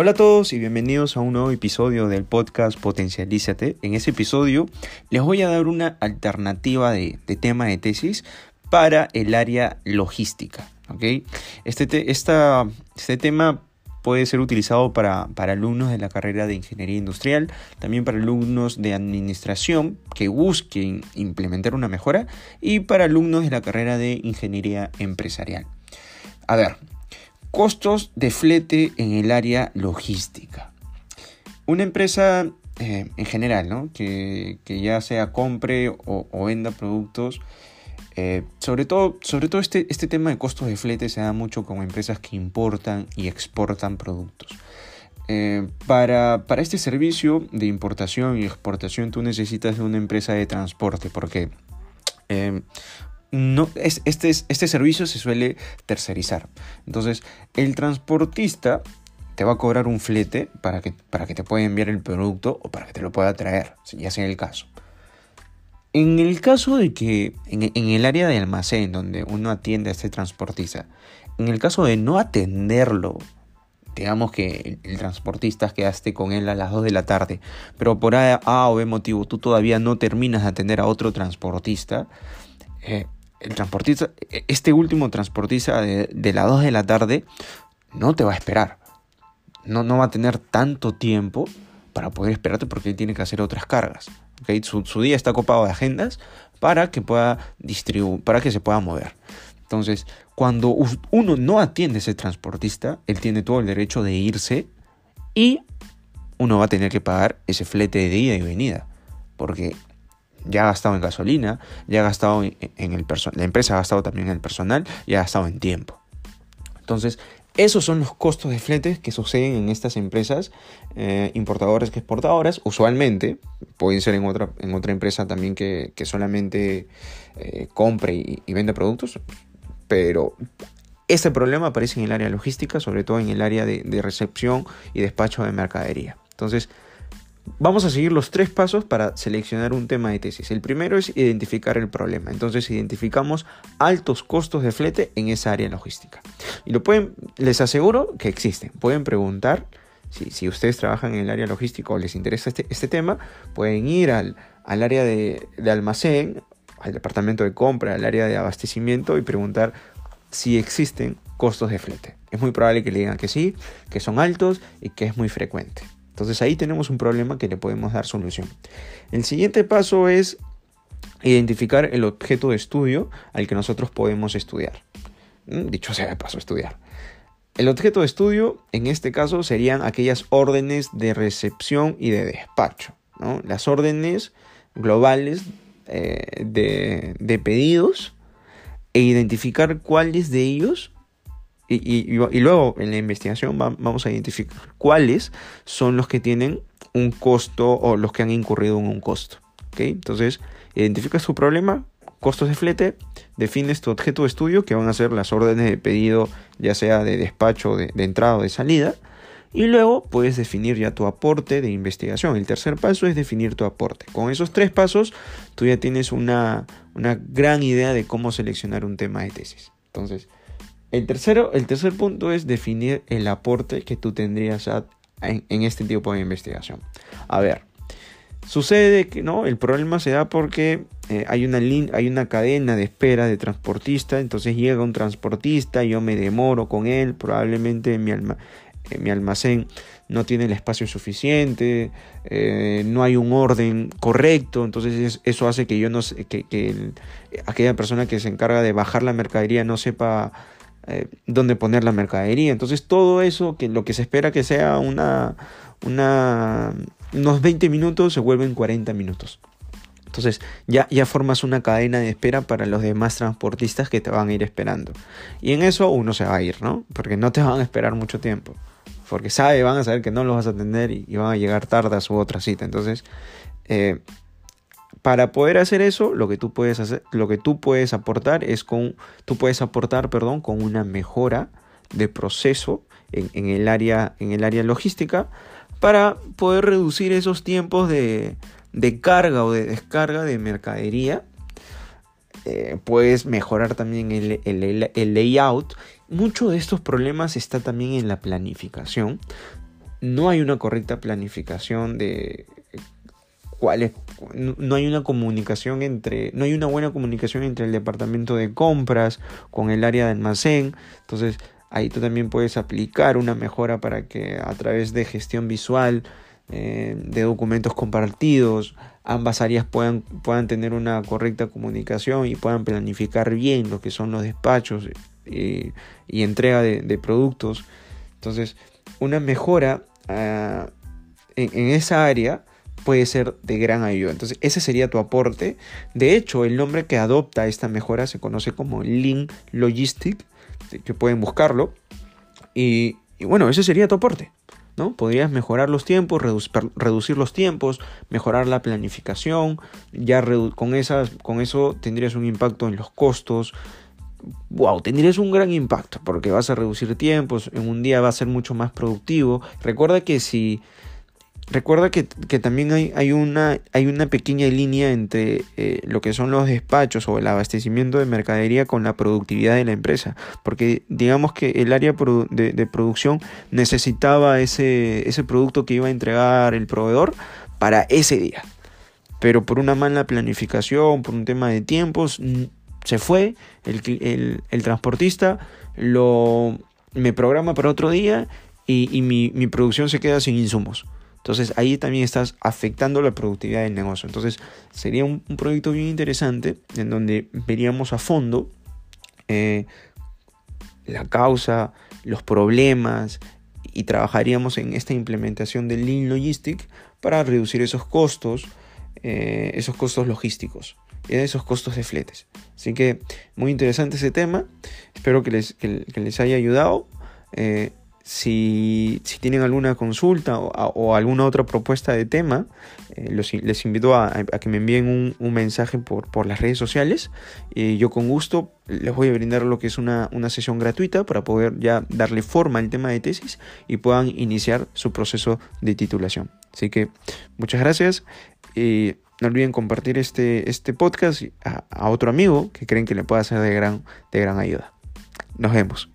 Hola a todos y bienvenidos a un nuevo episodio del podcast Potencialízate. En este episodio les voy a dar una alternativa de, tema de tesis para el área logística. Este, este tema puede ser utilizado para, para, alumnos de la carrera de ingeniería industrial, también para alumnos de administración que busquen implementar una mejora y para alumnos de la carrera de ingeniería empresarial. A ver, Costos de flete en el área logística. Una empresa eh, en general, ¿no? que, ya sea compre o, venda productos, eh, sobre todo, sobre todo este, este tema de costos de flete se da mucho con empresas que importan y exportan productos. Eh, para, para, este servicio de importación y exportación tú necesitas de una empresa de transporte porque no, es, este, este servicio se suele tercerizar. Entonces, el transportista te va a cobrar un flete para que, para que te pueda enviar el producto o para que te lo pueda traer, ya sea el caso. En el caso de que, en, el área de almacén donde uno atiende a este transportista, en el caso de no atenderlo, digamos que el, transportista quedaste con él a las 2 de la tarde, pero por A, o B motivo tú todavía no terminas de atender a otro transportista, eh, el transportista, este último transportista de, las 2 de la tarde no te va a esperar. No, no va a tener tanto tiempo para poder esperarte porque él tiene que hacer otras cargas. Su, día está copado de agendas para que pueda distribuir, para que se pueda mover. Entonces, cuando uno no atiende a ese transportista, él tiene todo el derecho de irse y uno va a tener que pagar ese flete de ida y venida. Porque ya ha gastado en gasolina, ya ha gastado en el personal, la empresa ha gastado también en el personal y ha gastado en tiempo. Entonces, esos son los costos de fletes que suceden en estas empresas eh, importadoras que exportadoras. Usualmente, pueden ser en otra, en otra empresa también que, solamente eh, compre y, vende productos, pero este problema aparece en el área logística, sobre todo en el área de, de recepción y despacho de mercadería. Entonces, Vamos a seguir los tres pasos para seleccionar un tema de tesis. El primero es identificar el problema. Entonces identificamos altos costos de flete en esa área logística. Y lo pueden, les aseguro que existen. Pueden preguntar si, ustedes trabajan en el área logística o les interesa este, este tema, pueden ir al, área de, de almacén, al departamento de compra, al área de abastecimiento y preguntar si existen costos de flete. Es muy probable que le digan que sí, que son altos y que es muy frecuente. Entonces ahí tenemos un problema que le podemos dar solución. El siguiente paso es identificar el objeto de estudio al que nosotros podemos estudiar. Mm, dicho sea de paso, estudiar. El objeto de estudio en este caso serían aquellas órdenes de recepción y de despacho. Las órdenes globales eh, de pedidos e identificar cuáles de ellos y, luego en la investigación vamos a identificar cuáles son los que tienen un costo o los que han incurrido en un costo. Entonces, identificas tu problema, costos de flete, defines tu objeto de estudio, que van a ser las órdenes de pedido, ya sea de despacho, de, entrada o de salida, y luego puedes definir ya tu aporte de investigación. El tercer paso es definir tu aporte. Con esos tres pasos, tú ya tienes una, una gran idea de cómo seleccionar un tema de tesis. Entonces, el, tercero, el tercer punto es definir el aporte que tú tendrías en, este tipo de investigación. A ver, sucede que no, el problema se da porque eh, hay, una hay una cadena de espera de transportista, entonces llega un transportista, yo me demoro con él, probablemente mi, mi almacén no tiene el espacio suficiente, eh, no hay un orden correcto, entonces eso hace que yo no que, que aquella persona que se encarga de bajar la mercadería no sepa eh, dónde poner la mercadería. Entonces todo eso, que lo que se espera que sea una, una, unos 20 minutos, se vuelven 40 minutos. Entonces ya, ya formas una cadena de espera para los demás transportistas que te van a ir esperando. Y en eso uno se va a ir, ¿no? Porque no te van a esperar mucho tiempo. Porque sabe, van a saber que no los vas a atender y, van a llegar tarde a su otra cita. Entonces, eh, para poder hacer eso, lo que tú puedes hacer, lo que tú puedes aportar es con, tú puedes aportar, perdón, con una mejora de proceso en, el, área, en el área logística para poder reducir esos tiempos de, carga o de descarga de mercadería. Eh, puedes mejorar también el, layout. Mucho de estos problemas está también en la planificación no hay una correcta planificación de no hay una comunicación entre, no hay una buena comunicación entre el departamento de compras con el área de almacén. Entonces, ahí tú también puedes aplicar una mejora para que a través de gestión visual, eh, de documentos compartidos, ambas áreas puedan, puedan tener una correcta comunicación y puedan planificar bien lo que son los despachos y, entrega de, productos. Entonces, una mejora ah, en, esa área puede ser de gran ayuda. Entonces, ese sería tu aporte. De hecho, el nombre que adopta esta mejora se conoce como Lean Logistic, que pueden buscarlo. Y, bueno, ese sería tu aporte. ¿no? Podrías mejorar los tiempos, reducir los tiempos, mejorar la planificación. Ya con, con eso tendrías un impacto en los costos, wow, tendrías un gran impacto porque vas a reducir tiempos, en un día va a ser mucho más productivo. Recuerda que si... Recuerda que, también hay, una, hay una pequeña línea entre eh, lo que son los despachos o el abastecimiento de mercadería con la productividad de la empresa. Porque digamos que el área de, producción necesitaba ese, ese producto que iba a entregar el proveedor para ese día. Pero por una mala planificación, por un tema de tiempos, se fue, el, transportista lo, me programa para otro día y, mi, producción se queda sin insumos. Entonces ahí también estás afectando la productividad del negocio. Entonces sería un, proyecto bien interesante en donde veríamos a fondo eh, la causa, los problemas y trabajaríamos en esta implementación del Lean Logistic para reducir esos costos, eh, esos costos logísticos esos costos de fletes. Así que muy interesante ese tema. Espero que les, les haya ayudado. Eh, si, tienen alguna consulta o, alguna otra propuesta de tema, eh, les invito a, que me envíen un, mensaje por, las redes sociales. y yo con gusto les voy a brindar lo que es una, sesión gratuita para poder ya darle forma al tema de tesis y puedan iniciar su proceso de titulación. Así que muchas gracias. y no olviden compartir este, este podcast a, a otro amigo que creen que le pueda ser de gran, de gran ayuda. Nos vemos.